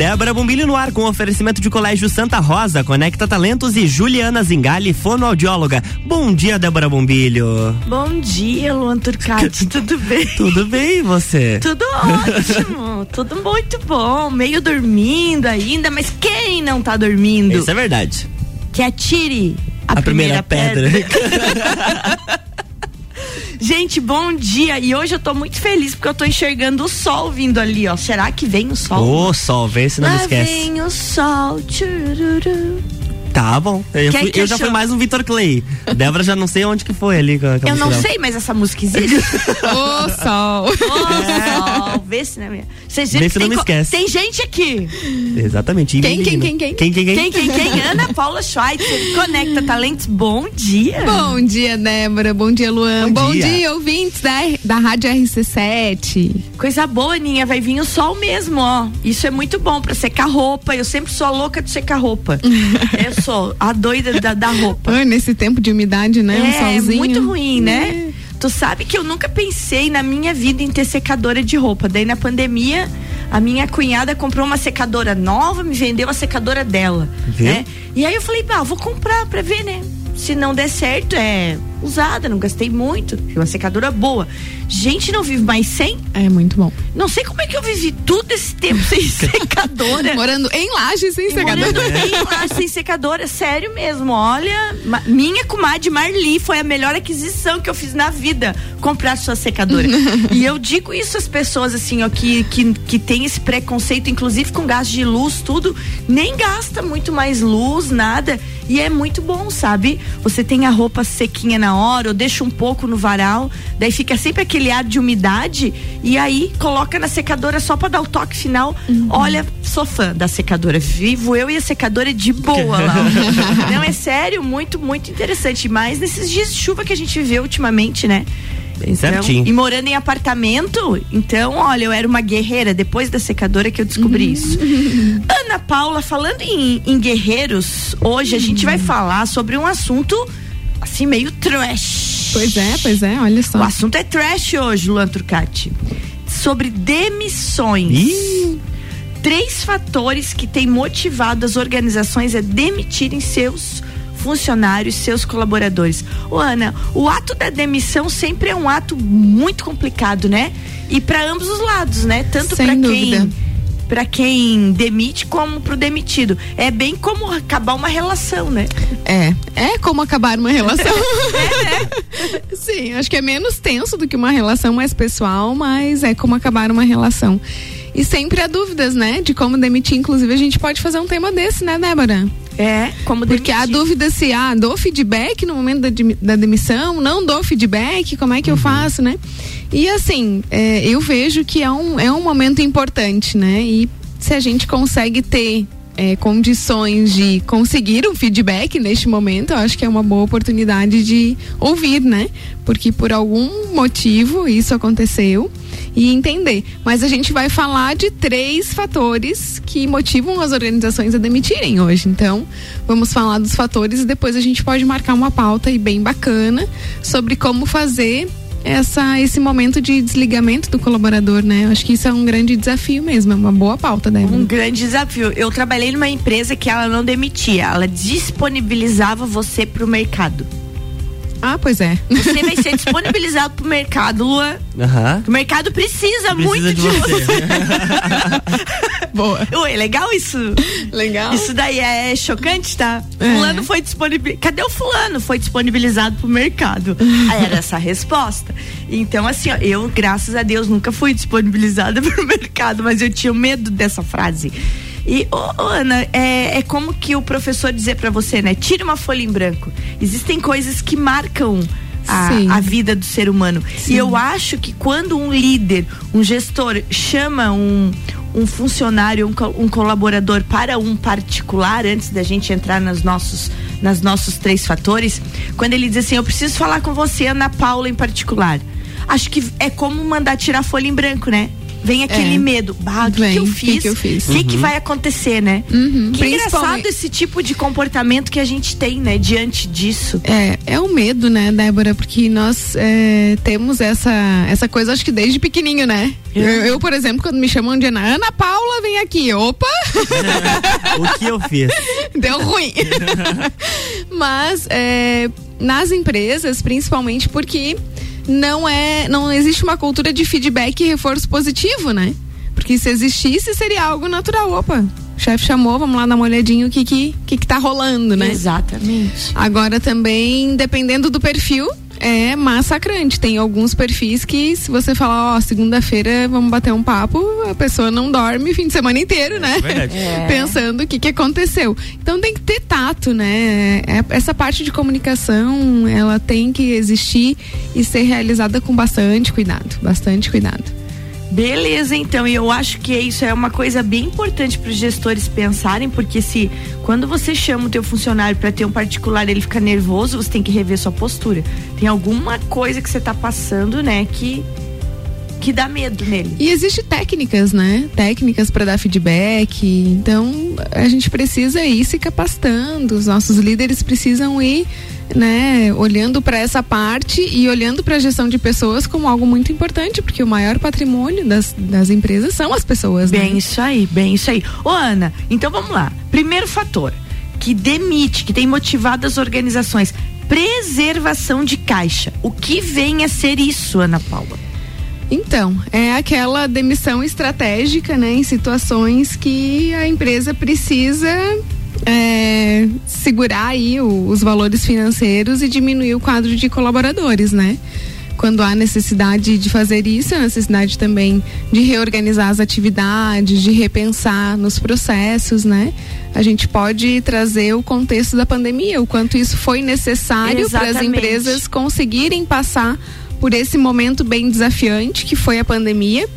Débora Bombilho no ar com oferecimento de Colégio Santa Rosa, Conecta Talentos e Juliana Zingali, fonoaudióloga. Bom dia, Débora Bombilho. Bom dia, Luan Turcati, tudo bem? Tudo bem, e você? Tudo ótimo, tudo muito bom. Meio dormindo ainda, mas quem não tá dormindo? Isso é verdade. Que atire a, A primeira primeira, pedra. pedra. Gente, bom dia. E hoje eu tô muito feliz porque eu tô enxergando o sol vindo ali, ó. Será que vem o sol? Ô, sol, vê se não Lá me esquece. vem o sol. tchururu. Tá bom. Eu, fui- que eu já fui mais um Vitor Clay. Débora já não sei onde que foi ali. com a- com a Eu não sei, mas essa música existe. Ô, sol. Ô, sol. Vê se, né, minha? Vocês viram Vê que se não tem me esquece. Tem gente aqui. Exatamente. Quem, quem, quem, quem? Quem, quem, quem? Quem, quem, quem? Ana Paula Schweitzer, Conecta Talentos. Bom dia. Bom dia, Débora. Bom dia, Luan. Bom Bom, dia. dia. ouvintes da, da Rádio RC7. Coisa boa, Aninha. Vai vir o sol mesmo, ó. Isso é muito bom pra secar roupa. Eu sempre sou a louca de secar roupa. Eu sou a doida da, da roupa. Ai, nesse tempo de umidade, né? um É, solzinho. muito ruim, né? Tu sabe que eu nunca pensei na minha vida em ter secadora de roupa. Daí na pandemia, a minha cunhada comprou uma secadora nova, me vendeu a secadora dela, Viu? né? E aí eu falei, pá, vou comprar pra ver, né? Se não der certo, é usada, não gastei muito, uma secadora boa. Gente, não vive mais sem? É muito bom. Não sei como é que eu vivi todo esse tempo sem secadora. Morando em laje sem E secador. morando bem lá, sem secadora, sério mesmo. Olha, minha comadre Marli foi a melhor aquisição que eu fiz na vida, comprar sua secadora. e eu digo isso às pessoas assim, ó, que, que, que tem esse preconceito, inclusive com gasto de luz, tudo, nem gasta muito mais luz, nada. E é muito bom, sabe? Você tem a roupa sequinha na hora, ou deixa um pouco no varal, daí fica sempre aquele ar de umidade, e aí coloca na secadora só pra dar o toque final. Olha, sou fã da secadora. Vivo eu e a secadora de boa lá. Não, é sério, muito, muito interessante. Mas nesses dias de chuva que a gente vê ultimamente, né? Bem Então, certinho. e morando em apartamento, então, olha, eu era uma guerreira depois da secadora que eu descobri isso. Ana Paula, falando em, em guerreiros, hoje a gente vai falar sobre um assunto assim meio trash. Pois é, pois é, olha só. O assunto é trash hoje, Luan Turcati. Sobre demissões. Ih, Três fatores que têm motivado as organizações a demitirem seus funcionários, seus colaboradores. Ô, Ana, o ato da demissão sempre é um ato muito complicado, né? E para ambos os lados, né? Tanto para quem para quem demite como pro demitido. É bem como acabar uma relação, né? É, é como acabar uma relação. É, Sim, acho que é menos tenso do que uma relação mais pessoal, mas é como acabar uma relação. E sempre há dúvidas, né? De como demitir. Inclusive, a gente pode fazer um tema desse, né, Débora? É, como Porque há demitir. dúvida se ah, dou feedback no momento da, da demissão, não dou feedback, como é que eu faço, né? E assim, é, eu vejo que é um, é um momento importante, né? E se a gente consegue ter é, condições de conseguir um feedback neste momento, eu acho que é uma boa oportunidade de ouvir, né? Porque por algum motivo isso aconteceu e entender. Mas a gente vai falar de três fatores que motivam as organizações a demitirem hoje. Então, vamos falar dos fatores e depois a gente pode marcar uma pauta aí bem bacana sobre como fazer essa, esse momento de desligamento do colaborador, né? Eu acho que isso é um grande desafio mesmo, é uma boa pauta, né? Um grande desafio. Eu trabalhei numa empresa que ela não demitia, ela disponibilizava você pro mercado. Ah, pois é. Você vai ser disponibilizado pro mercado, Luan. Aham. O mercado precisa, Precisa muito de de, você. você. Boa. Ué, legal isso? Legal. Isso daí é chocante, tá? É. Fulano foi disponibilizado. Cadê o fulano? Foi disponibilizado pro mercado. Aí era essa a resposta. Então, assim, ó, eu, graças a Deus, nunca fui disponibilizada pro mercado, mas eu tinha medo dessa frase. E, Ana, é, é como que o professor dizer pra você, né? Tira uma folha em branco. Existem coisas que marcam a, Sim. a vida do ser humano. E eu acho que quando um líder, um gestor, chama um, um funcionário, um, um colaborador para um particular, antes da gente entrar nos nossos, nas nossos três fatores, quando ele diz assim: Eu preciso falar com você, Ana Paula, em particular. Acho que é como mandar tirar folha em branco, né? Vem aquele É. medo. Bah, o que, que eu o que fiz? que eu fiz? O que, que vai acontecer, né? Uhum. Que engraçado esse tipo de comportamento que a gente tem, né? Diante disso. É, é o medo, né, Débora? Porque nós é, temos essa, essa coisa, acho que desde pequenininho, né? É. Eu, eu, por exemplo, quando me chamam de Ana, Ana Paula, vem aqui. Opa! o que eu fiz? Deu ruim. Mas é, nas empresas, principalmente porque não é, não existe uma cultura de feedback e reforço positivo, né? Porque se existisse, seria algo natural. Opa, o chefe chamou, vamos lá dar uma olhadinha o que que, que, que tá rolando, né? Exatamente. Agora também, dependendo do perfil, é massacrante. Tem alguns perfis que, se você falar, ó, segunda-feira vamos bater um papo, a pessoa não dorme fim de semana inteiro, né? É. É. Pensando o que, que aconteceu. Então tem que ter tato, né? É- essa parte de comunicação, ela tem que existir e ser realizada com bastante cuidado. Bastante cuidado. Beleza, então, e eu acho que isso é uma coisa bem importante para os gestores pensarem, porque se quando você chama o teu funcionário para ter um particular, ele fica nervoso, você tem que rever sua postura. Tem alguma coisa que você tá passando, né, que que dá medo nele. E existe técnicas, né? Técnicas para dar feedback. Então, a gente precisa ir se capacitando. Os nossos líderes precisam ir, né, olhando para essa parte e olhando para a gestão de pessoas como algo muito importante, porque o maior patrimônio das, das empresas são as pessoas, Bem né? isso aí, bem isso aí. Ô Ana, então vamos lá. Primeiro fator que demite, que tem motivado as organizações, preservação de caixa. O que vem a ser isso, Ana Paula? Então, é aquela demissão estratégica, né, em situações que a empresa precisa é, segurar aí o- os valores financeiros e diminuir o quadro de colaboradores, né? Quando há necessidade de fazer isso, há necessidade também de reorganizar as atividades, de repensar nos processos, né? A gente pode trazer o contexto da pandemia, o quanto isso foi necessário para as empresas conseguirem passar por esse momento bem desafiante que foi a pandemia.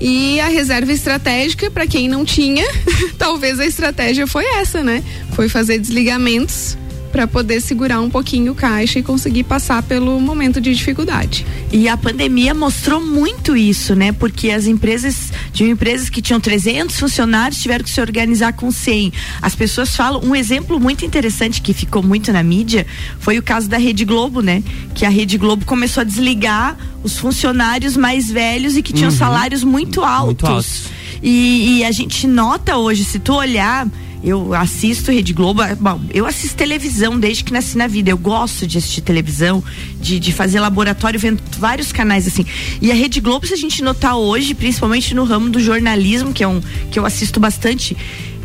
E a reserva estratégica, para quem não tinha, talvez a estratégia foi essa, né? Foi fazer desligamentos para poder segurar um pouquinho o caixa e conseguir passar pelo momento de dificuldade. E a pandemia mostrou muito isso, né? Porque as empresas, tinham empresas que tinham 300 funcionários, tiveram que se organizar com 100. As pessoas falam, um exemplo muito interessante que ficou muito na mídia foi o caso da Rede Globo, né? Que a Rede Globo começou a desligar os funcionários mais velhos e que tinham salários muito altos. Muito altos. E, e a gente nota hoje, se tu olhar, eu assisto Rede Globo, ah, bom, eu assisto televisão desde que nasci na vida. Eu gosto de assistir televisão, de, de fazer laboratório, vendo vários canais assim. E a Rede Globo, se a gente notar hoje, principalmente no ramo do jornalismo, que é um que eu assisto bastante,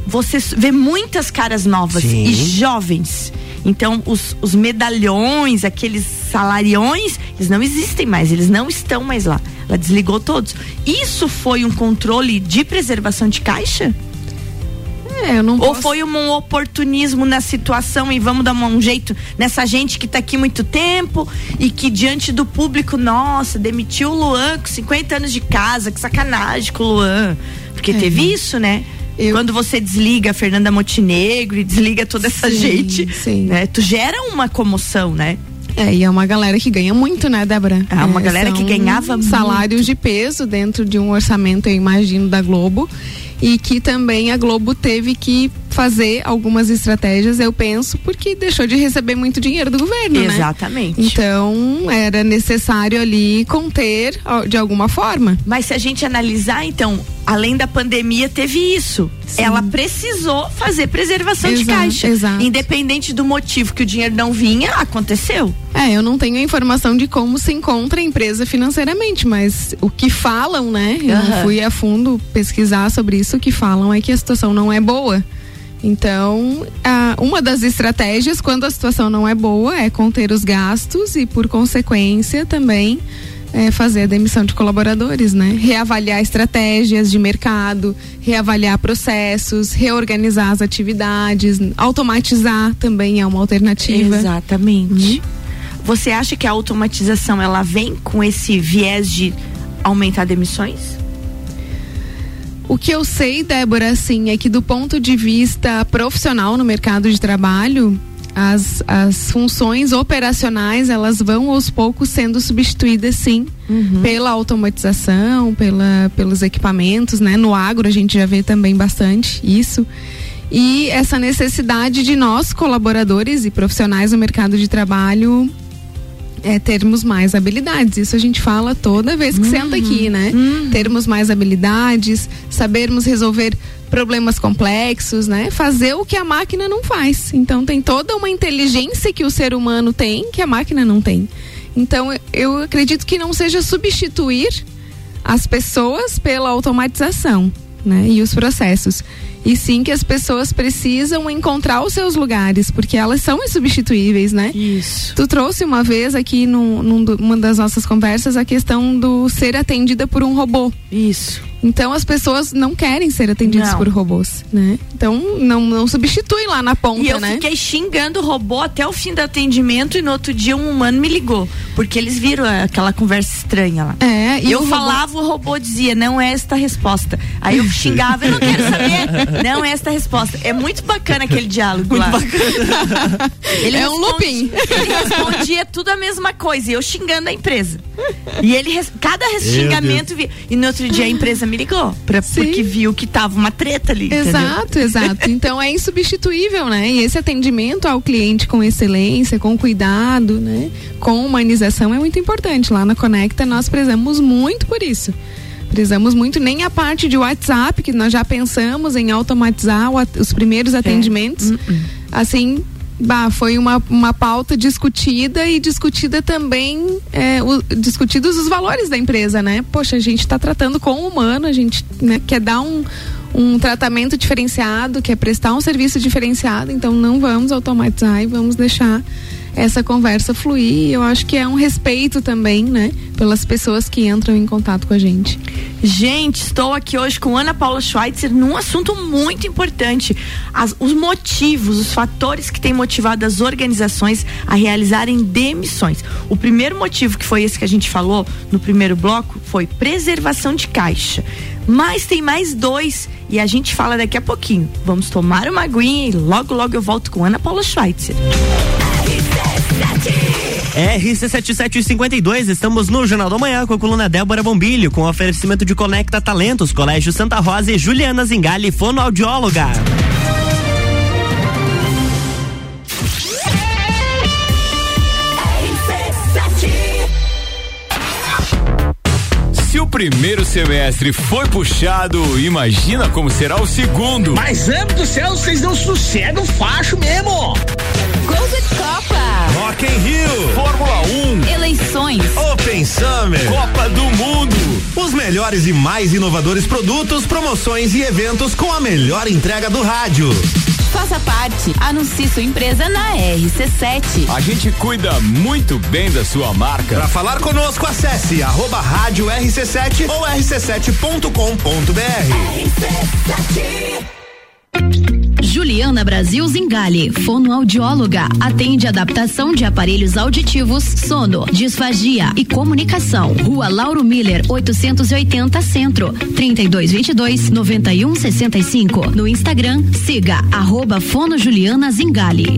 você vê muitas caras novas Sim. e jovens. Então, os, os medalhões, aqueles salariões, eles não existem mais, eles não estão mais lá. Ela desligou todos. Isso foi um controle de preservação de caixa? É, Ou posso- foi um oportunismo na situação e vamos dar um jeito nessa gente que tá aqui muito tempo e que diante do público, nossa, demitiu o Luan com 50 anos de casa, que sacanagem com o Luan. Porque É. teve isso, né? Eu- Quando você desliga a Fernanda Montenegro e desliga toda essa Sim, gente, sim. né? Tu gera uma comoção, né? É, e é uma galera que ganha muito, né, Débora? É uma É, galera que ganhava muito. salários de peso dentro de um orçamento, eu imagino, da Globo. E que também a Globo teve que fazer algumas estratégias, eu penso, porque deixou de receber muito dinheiro do governo, né? Exatamente. Então, era necessário ali conter de alguma forma. Mas se a gente analisar, então, além da pandemia, teve isso. Sim. Ela precisou fazer preservação de Exato, caixa. exato. Independente do motivo que o dinheiro não vinha, aconteceu. É, eu não tenho a informação de como se encontra a empresa financeiramente, mas o que falam, né? Eu Aham. não fui a fundo pesquisar sobre isso, o que falam é que a situação não é boa. Então, a- uma das estratégias, quando a situação não é boa, é conter os gastos e, por consequência, também é, fazer a demissão de colaboradores, né? Reavaliar estratégias de mercado, reavaliar processos, reorganizar as atividades, automatizar também é uma alternativa. Exatamente. Você acha que a automatização ela vem com esse viés de aumentar demissões? O que eu sei, Débora, assim, é que do ponto de vista profissional no mercado de trabalho, as, as funções operacionais elas vão aos poucos sendo substituídas sim pela automatização, pela, pelos equipamentos, né? No agro a gente já vê também bastante isso. E essa necessidade de nós, colaboradores e profissionais do mercado de trabalho, é, termos mais habilidades. Isso a gente fala toda vez que senta aqui, né? Termos mais habilidades, sabermos resolver problemas complexos, né? Fazer o que a máquina não faz. Então tem toda uma inteligência que o ser humano tem que a máquina não tem. Então eu acredito que não seja substituir as pessoas pela automatização, né? E os processos e sim que as pessoas precisam encontrar os seus lugares, porque elas são insubstituíveis, né? Isso. Tu trouxe uma vez aqui num, numa das nossas conversas a questão do ser atendida por um robô. Isso. Então as pessoas não querem ser atendidas não. por robôs, né? Então não, não substitui lá na ponta, e eu né? fiquei xingando o robô até o fim do atendimento e no outro dia um humano me ligou, porque eles viram aquela conversa estranha lá. É, e eu o falava, robô... o robô dizia, não é esta a resposta. Aí eu xingava, eu não quero saber, não é esta a resposta. É muito bacana aquele diálogo muito lá. Bacana. Ele é um looping. Ele respondia tudo a mesma coisa e eu xingando a empresa. E ele, cada xingamento, via, e no outro dia a empresa me ligou, pra, porque viu que tava uma treta ali. Exato, entendeu? exato. Então é insubstituível, né? E esse atendimento ao cliente com excelência, com cuidado, né? Com humanização é muito importante. Lá na Conecta nós prezamos muito por isso. Prezamos muito nem a parte de WhatsApp, que nós já pensamos em automatizar os primeiros é. atendimentos. É. Assim, Bah, foi uma, uma pauta discutida e discutida também, é, o, discutidos os valores da empresa, né? Poxa, a gente está tratando com o humano, a gente né, quer dar um, um tratamento diferenciado, quer prestar um serviço diferenciado, então não vamos automatizar e vamos deixar essa conversa fluir. Eu acho que é um respeito também, né, pelas pessoas que entram em contato com a gente. Gente, estou aqui hoje com Ana Paula Schweitzer num assunto muito importante: As, os motivos, os fatores que têm motivado as organizações a realizarem demissões. O primeiro motivo, que foi esse que a gente falou no primeiro bloco, foi preservação de caixa. Mas tem mais dois e a gente fala daqui a pouquinho. Vamos tomar uma aguinha e logo, logo eu volto com Ana Paula Schweitzer. RC7752, estamos no Jornal da Manhã com a coluna Débora Bombilho, com oferecimento de Conecta Talentos, Colégio Santa Rosa e Juliana Zingali, fonoaudióloga. Se o primeiro semestre foi puxado, imagina como será o segundo. Mas, amo do céu, vocês não sossegam facho mesmo. Rock in Rio. Fórmula 1. Eleições. Open Summer. Copa do Mundo. Os melhores e mais inovadores produtos, promoções e eventos com a melhor entrega do rádio. Faça parte. Anuncie sua empresa na RC7. A gente cuida muito bem da sua marca. Para falar conosco, acesse arroba rádio RC7 ou rc7.com.br. RC7. Juliana Brasil Zingale, fonoaudióloga, atende adaptação de aparelhos auditivos, sono, disfagia e comunicação. Rua Lauro Miller, 880 Centro, 3222 9165. No Instagram, siga arroba Fono Juliana Zingale.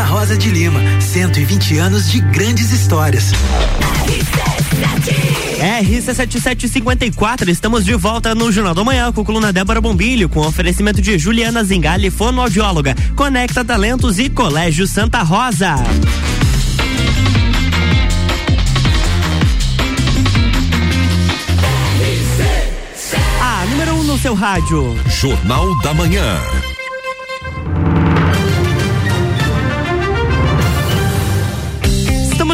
Santa Rosa de Lima, 120 anos de grandes histórias. RC7754, estamos de volta no Jornal da Manhã com a coluna Débora Bombilho, com oferecimento de Juliana Zingali, fonoaudióloga, Conecta Talentos e Colégio Santa Rosa. A número 1 um no seu rádio. Jornal da Manhã.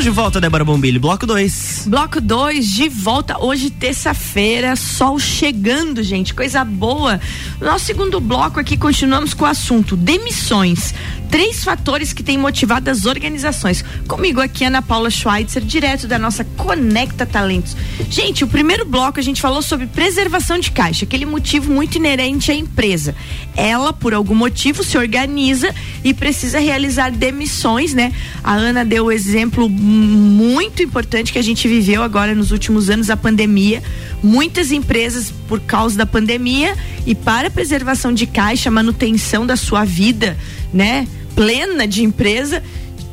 De volta, Débora Bombilho. Bloco 2. Bloco 2 de volta. Hoje, terça-feira, sol chegando, gente. Coisa boa. Nosso segundo bloco aqui, continuamos com o assunto demissões. Três fatores que têm motivado as organizações. Comigo aqui, Ana Paula Schweitzer, direto da nossa Conecta Talentos. Gente, o primeiro bloco a gente falou sobre preservação de caixa, aquele motivo muito inerente à empresa. Ela, por algum motivo, se organiza e precisa realizar demissões, né? A Ana deu o exemplo muito importante que a gente viveu agora nos últimos anos, a pandemia. Muitas empresas, por causa da pandemia e para preservação de caixa, manutenção da sua vida, né? Plena de empresa,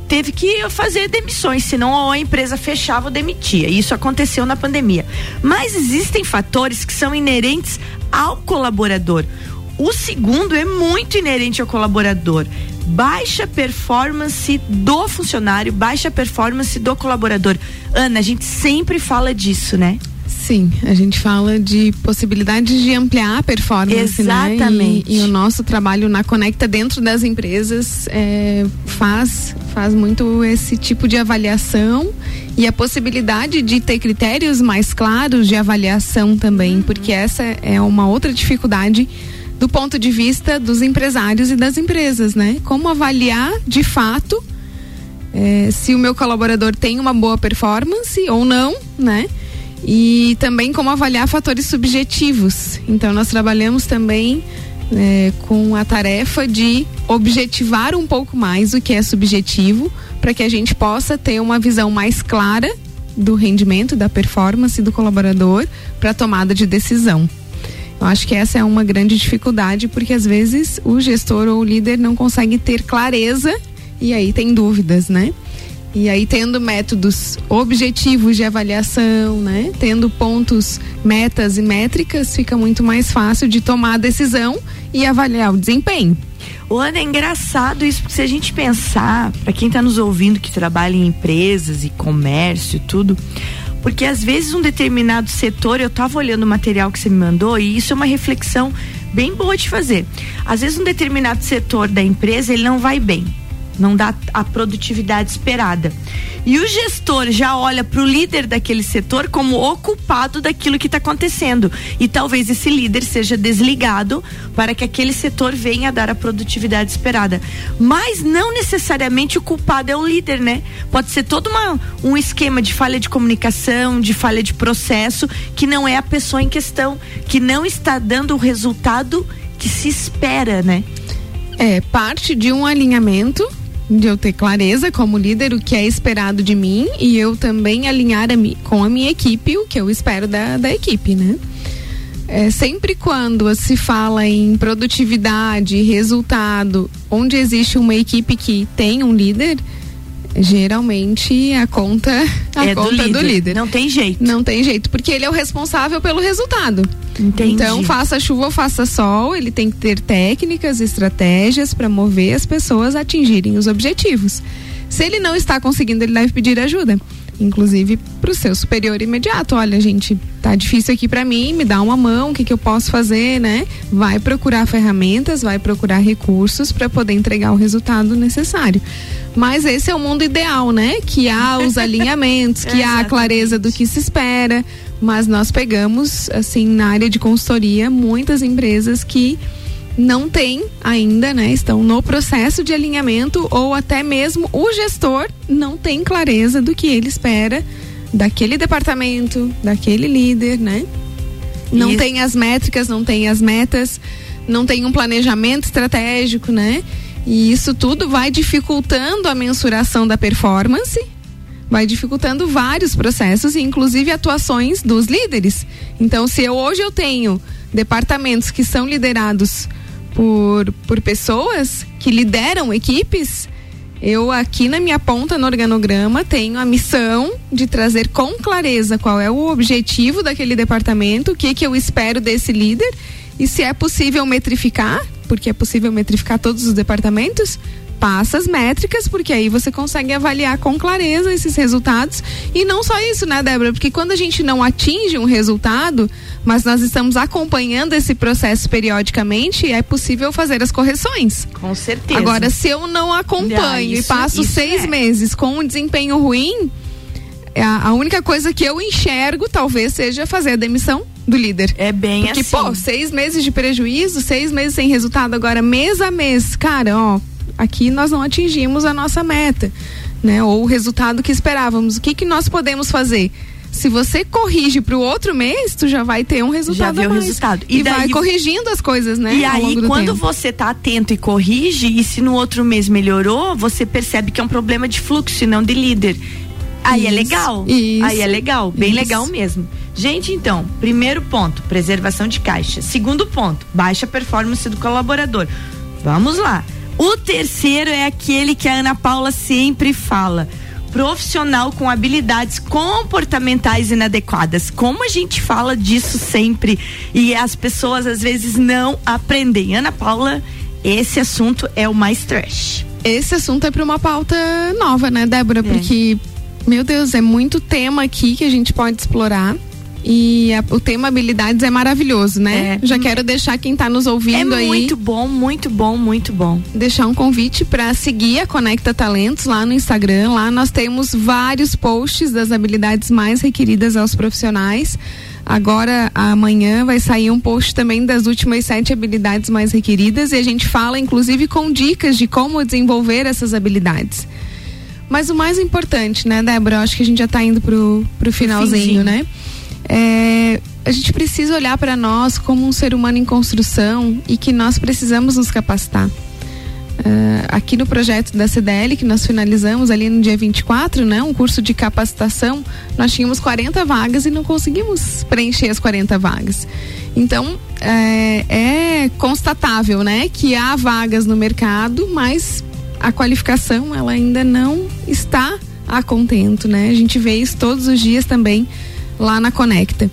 teve que fazer demissões, senão a empresa fechava ou demitia. Isso aconteceu na pandemia. Mas existem fatores que são inerentes ao colaborador. O segundo é muito inerente ao colaborador. Baixa performance do funcionário, baixa performance do colaborador. Ana, a gente sempre fala disso, né? Sim, a gente fala de possibilidades de ampliar a performance, Exatamente. Né? E, e, o nosso trabalho na Conecta dentro das empresas é, faz faz muito esse tipo de avaliação e a possibilidade de ter critérios mais claros de avaliação também, uhum. porque essa é uma outra dificuldade do ponto de vista dos empresários e das empresas, né? Como avaliar de fato é, se o meu colaborador tem uma boa performance ou não, né? E também como avaliar fatores subjetivos. Então nós trabalhamos também é, com a tarefa de objetivar um pouco mais o que é subjetivo, para que a gente possa ter uma visão mais clara do rendimento, da performance do colaborador para tomada de decisão. Eu acho que essa é uma grande dificuldade, porque às vezes o gestor ou o líder não consegue ter clareza e aí tem dúvidas, né? E aí tendo métodos objetivos de avaliação, né? Tendo pontos, metas e métricas, fica muito mais fácil de tomar a decisão e avaliar o desempenho. O Ana, é engraçado isso, porque se a gente pensar, para quem está nos ouvindo que trabalha em empresas e comércio e tudo, porque às vezes um determinado setor, eu estava olhando o material que você me mandou e isso é uma reflexão bem boa de fazer. Às vezes um determinado setor da empresa, ele não vai bem não dá a produtividade esperada. E o gestor já olha para o líder daquele setor como o culpado daquilo que está acontecendo. E talvez esse líder seja desligado para que aquele setor venha a dar a produtividade esperada. Mas não necessariamente o culpado é o líder, né? Pode ser todo uma, um esquema de falha de comunicação, de falha de processo, que não é a pessoa em questão, que não está dando o resultado que se espera, né? É parte de um alinhamento de eu ter clareza como líder o que é esperado de mim e eu também alinhar a mi, com a minha equipe o que eu espero da, da equipe, né? É, sempre quando se fala em produtividade, resultado, onde existe uma equipe que tem um líder, geralmente a conta a é conta do líder. do líder. Não tem jeito. Não tem jeito, porque ele é o responsável pelo resultado. Entendi. Então, faça chuva ou faça sol, ele tem que ter técnicas, estratégias para mover as pessoas a atingirem os objetivos. Se ele não está conseguindo, ele deve pedir ajuda inclusive para o seu superior imediato. Olha, gente, tá difícil aqui para mim, me dá uma mão, o que, que eu posso fazer, né? Vai procurar ferramentas, vai procurar recursos para poder entregar o resultado necessário. Mas esse é o mundo ideal, né? Que há os alinhamentos, que há a clareza do que se espera. Mas nós pegamos, assim, na área de consultoria, muitas empresas que não tem ainda, né? Estão no processo de alinhamento ou até mesmo o gestor não tem clareza do que ele espera daquele departamento, daquele líder, né? Não Isso. tem as métricas, não tem as metas, não tem um planejamento estratégico, né? E isso tudo vai dificultando a mensuração da performance, vai dificultando vários processos, inclusive atuações dos líderes. Então, se eu, hoje eu tenho departamentos que são liderados por, por pessoas que lideram equipes, eu aqui na minha ponta no organograma tenho a missão de trazer com clareza qual é o objetivo daquele departamento, o que que eu espero desse líder e se é possível metrificar, porque é possível metrificar todos os departamentos, passa as métricas, porque aí você consegue avaliar com clareza esses resultados. E não só isso, né, Débora? Porque quando a gente não atinge um resultado, mas nós estamos acompanhando esse processo periodicamente, é possível fazer as correções. Com certeza. Agora, se eu não acompanho isso, e passo seis é. meses com um desempenho ruim, a, a única coisa que eu enxergo talvez seja fazer a demissão do líder. É bem Porque, assim. pô, seis meses de prejuízo, seis meses sem resultado, agora mês a mês, cara, ó, aqui nós não atingimos a nossa meta, né? Ou o resultado que esperávamos. O que que nós podemos fazer? Se você corrige pro outro mês, tu já vai ter um resultado Já vê o mais. resultado. E, E daí- vai corrigindo as coisas, né? E aí, quando tempo. você tá atento e corrige, e se no outro mês melhorou, você percebe que é um problema de fluxo e não de líder. Aí é Isso, legal. isso, aí é legal, bem isso. legal mesmo. Gente, então, primeiro ponto, preservação de caixa. Segundo ponto, baixa performance do colaborador. Vamos lá. O terceiro é aquele que a Ana Paula sempre fala. Profissional com habilidades comportamentais inadequadas. Como a gente fala disso sempre e as pessoas às vezes não aprendem. Ana Paula, esse assunto é o mais trash. Esse assunto é para uma pauta nova, né, Débora? Porque, meu Deus, é muito tema aqui que a gente pode explorar. E a- o tema habilidades é maravilhoso, né? É. Já quero deixar quem tá nos É ouvindo aí. muito bom, muito bom, muito bom. deixar um convite para seguir a Conecta Talentos lá no Instagram. Lá nós temos vários posts das habilidades mais requeridas aos profissionais. Agora, amanhã, vai sair um post também das últimas sete habilidades mais requeridas e a gente fala, inclusive, com dicas de como desenvolver essas habilidades. Mas o mais importante, né, Débora? Eu acho que a gente já está indo pro, pro finalzinho, finzinho. né? É, a gente precisa olhar para nós como um ser humano em construção e que nós precisamos nos capacitar. Ah, aqui no projeto da CDL, que nós finalizamos ali no dia 24, né? Um curso de capacitação, nós tínhamos 40 vagas e não conseguimos preencher as 40 vagas. Então, é, é constatável, né? Que há vagas no mercado, mas a qualificação, ela ainda não está a contento, né? A gente vê isso todos os dias também lá na Conecta.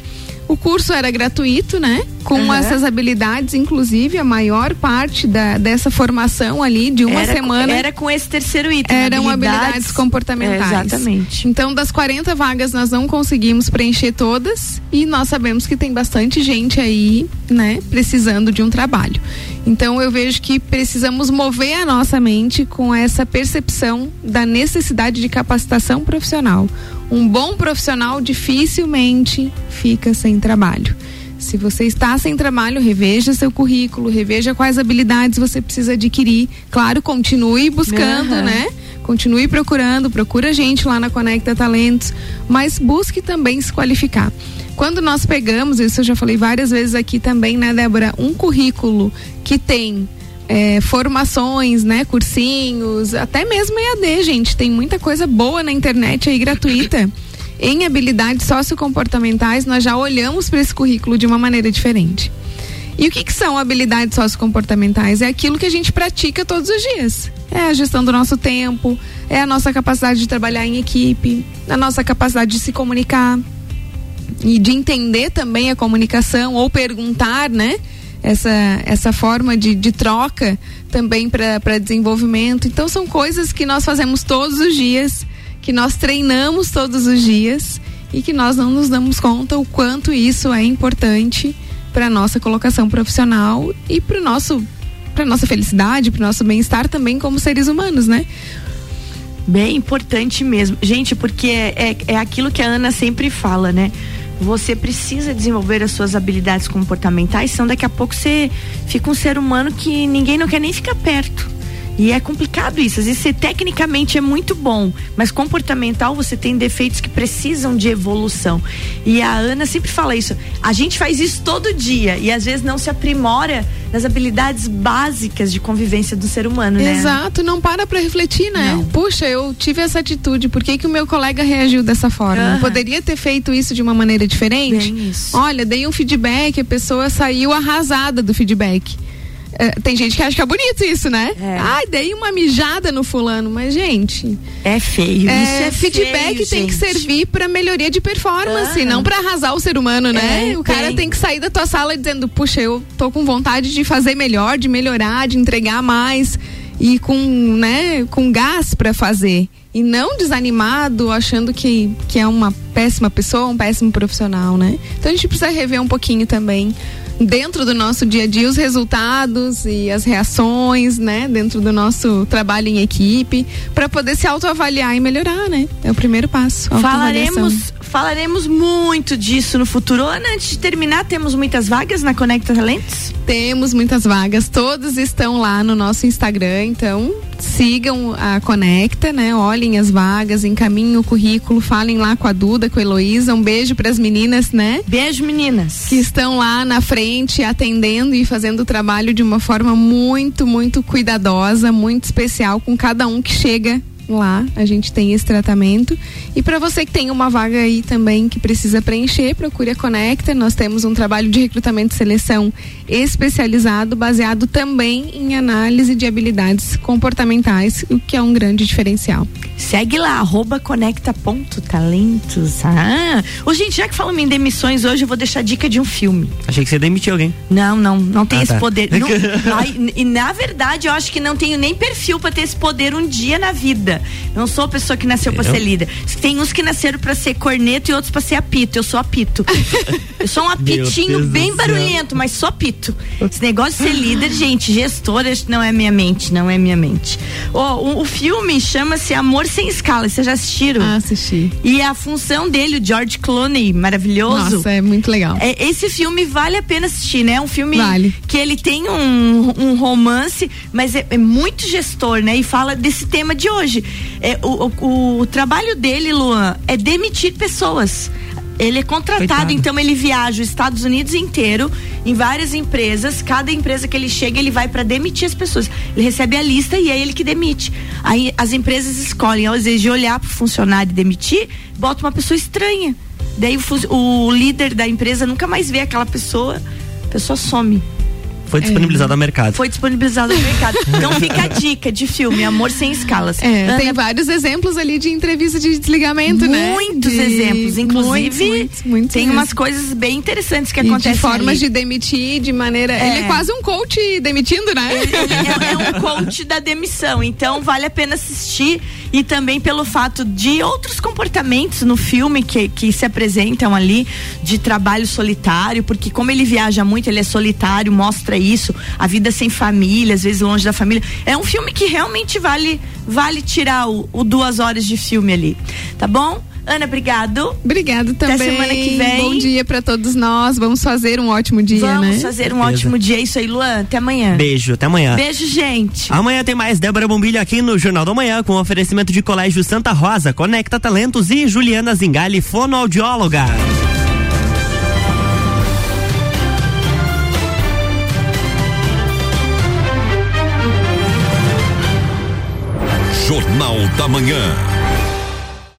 O curso era gratuito, né? Com Aham. essas habilidades, inclusive, a maior parte da, dessa formação ali de uma era, semana Era com esse terceiro item. eram habilidades, comportamentais. É, exatamente. Então, das 40 vagas, nós não conseguimos preencher todas e nós sabemos que tem bastante gente aí, né, precisando de um trabalho. Então, eu vejo que precisamos mover a nossa mente com essa percepção da necessidade de capacitação profissional. Um bom profissional dificilmente fica sem trabalho. Se você está sem trabalho, reveja seu currículo, reveja quais habilidades você precisa adquirir. Claro, continue buscando, Aham. né? Continue procurando, procura a gente lá na Conecta Talentos, mas busque também se qualificar. Quando nós pegamos, isso eu já falei várias vezes aqui também, né, Débora, um currículo que tem é, formações, né, cursinhos, até mesmo EAD, gente, tem muita coisa boa na internet aí gratuita. Em habilidades sociocomportamentais, nós já olhamos para esse currículo de uma maneira diferente. E o que, que são habilidades sociocomportamentais? É aquilo que a gente pratica todos os dias. É a gestão do nosso tempo, é a nossa capacidade de trabalhar em equipe, a nossa capacidade de se comunicar e de entender também a comunicação ou perguntar, né? Essa, essa forma de, de troca também para desenvolvimento. Então, são coisas que nós fazemos todos os dias, que nós treinamos todos os dias e que nós não nos damos conta o quanto isso é importante para nossa colocação profissional e para nosso para nossa felicidade, para nosso bem-estar também como seres humanos, né? Bem importante mesmo. Gente, porque é, é, é aquilo que a Ana sempre fala, né? Você precisa desenvolver as suas habilidades comportamentais, senão daqui a pouco você fica um ser humano que ninguém não quer nem ficar perto. E é complicado isso. Às vezes você tecnicamente é muito bom, mas comportamental você tem defeitos que precisam de evolução. E a Ana sempre fala isso. A gente faz isso todo dia e às vezes não se aprimora nas habilidades básicas de convivência do ser humano, né? Exato, não para pra refletir, né? Não. Puxa, eu tive essa atitude, por que, que o meu colega reagiu dessa forma? Aham. Poderia ter feito isso de uma maneira diferente? Olha, dei um feedback, a pessoa saiu arrasada do feedback. É, tem gente que acha que é bonito isso, né? É. Ai, dei uma mijada no fulano, mas gente, É feio. é, isso é feedback feio, tem que servir pra melhoria de performance, Aham. não pra arrasar o ser humano, né? É, o cara tem. tem que sair da tua sala dizendo, puxa, eu tô com vontade de fazer melhor, de melhorar, de entregar mais e com, né, com gás pra fazer. E não desanimado, achando que, que é uma péssima pessoa, um péssimo profissional, né? Então a gente precisa rever um pouquinho também dentro do nosso dia a dia os resultados e as reações, né, dentro do nosso trabalho em equipe, para poder se autoavaliar e melhorar, né? É o primeiro passo. Falaremos, falaremos muito disso no futuro. Ana, antes de terminar, temos muitas vagas na Conecta Talentos? Temos muitas vagas, todas estão lá no nosso Instagram, então sigam a Conecta, né? Olhem as vagas, encaminhem o currículo, falem lá com a Duda, com a Heloísa. Um beijo para as meninas, né? Beijo, meninas. Que estão lá na frente atendendo e fazendo o trabalho de uma forma muito, muito cuidadosa, muito especial com cada um que chega lá a gente tem esse tratamento e para você que tem uma vaga aí também que precisa preencher procure a Conecta nós temos um trabalho de recrutamento e seleção especializado baseado também em análise de habilidades comportamentais o que é um grande diferencial segue lá arroba conecta.talentos ah, ô, gente já que falamos em demissões hoje eu vou deixar dica de um filme Achei que você demitiu alguém. não, não, não tem Ah, esse tá. poder. Não- ai, e na verdade, eu acho que não tenho nem perfil pra ter esse poder um dia na vida. Eu não sou a pessoa que nasceu pra Eu? ser líder. Tem uns que nasceram pra ser corneto e outros pra ser apito. Eu sou apito. eu sou um apitinho bem barulhento, mas sou apito. Esse negócio de ser líder, gente, gestora não é minha mente, não é minha mente. Ó, o, o filme chama-se Amor Sem Escala. Vocês já assistiram? ah, assisti E a função dele, o George Clooney, maravilhoso. nossa é muito legal É, esse filme vale a pena assistir, né? É um filme Vale. que ele tem um, um romance, mas é, é muito gestor, né? E fala desse tema de hoje. É, o, o- o trabalho dele, Luan, é demitir pessoas. Ele é contratado, Coitado. então ele viaja os Estados Unidos inteiro, em várias empresas. Cada empresa que ele chega, ele vai para demitir as pessoas. Ele recebe a lista e é ele que demite. Aí as empresas escolhem, ao invés de olhar para o funcionário e demitir, bota uma pessoa estranha. Daí o, o líder da empresa nunca mais vê aquela pessoa, a pessoa some. Foi disponibilizado ao mercado. Foi disponibilizado no mercado. Então fica a dica de filme, Amor Sem Escalas. É, Ana, tem vários exemplos ali de entrevista de desligamento, né? muitos De- exemplos. Inclusive, muitos, muitos, muitos tem mesmo. umas coisas bem interessantes que E acontecem. de formas ali. de demitir de maneira. É. Ele é quase um coach demitindo, né? Ele é, é um coach da demissão, então vale a pena assistir e também pelo fato de outros comportamentos no filme que, que se apresentam ali de trabalho solitário, porque como ele viaja muito, ele é solitário, mostra isso, a vida sem família, às vezes longe da família. É um filme que realmente vale vale tirar o, o duas horas de filme ali, tá bom? Ana, obrigado. Obrigado também. semana que vem. Bom dia pra todos nós. Vamos fazer um ótimo dia, Vamos né? fazer um Certeza. ótimo dia. É isso aí, Luan. Até amanhã. Beijo, até amanhã. Beijo, gente. Amanhã tem mais Débora Bombilho aqui no Jornal da Manhã com oferecimento de Colégio Santa Rosa, Conecta Talentos e Juliana Zingali, fonoaudióloga. Jornal da Manhã.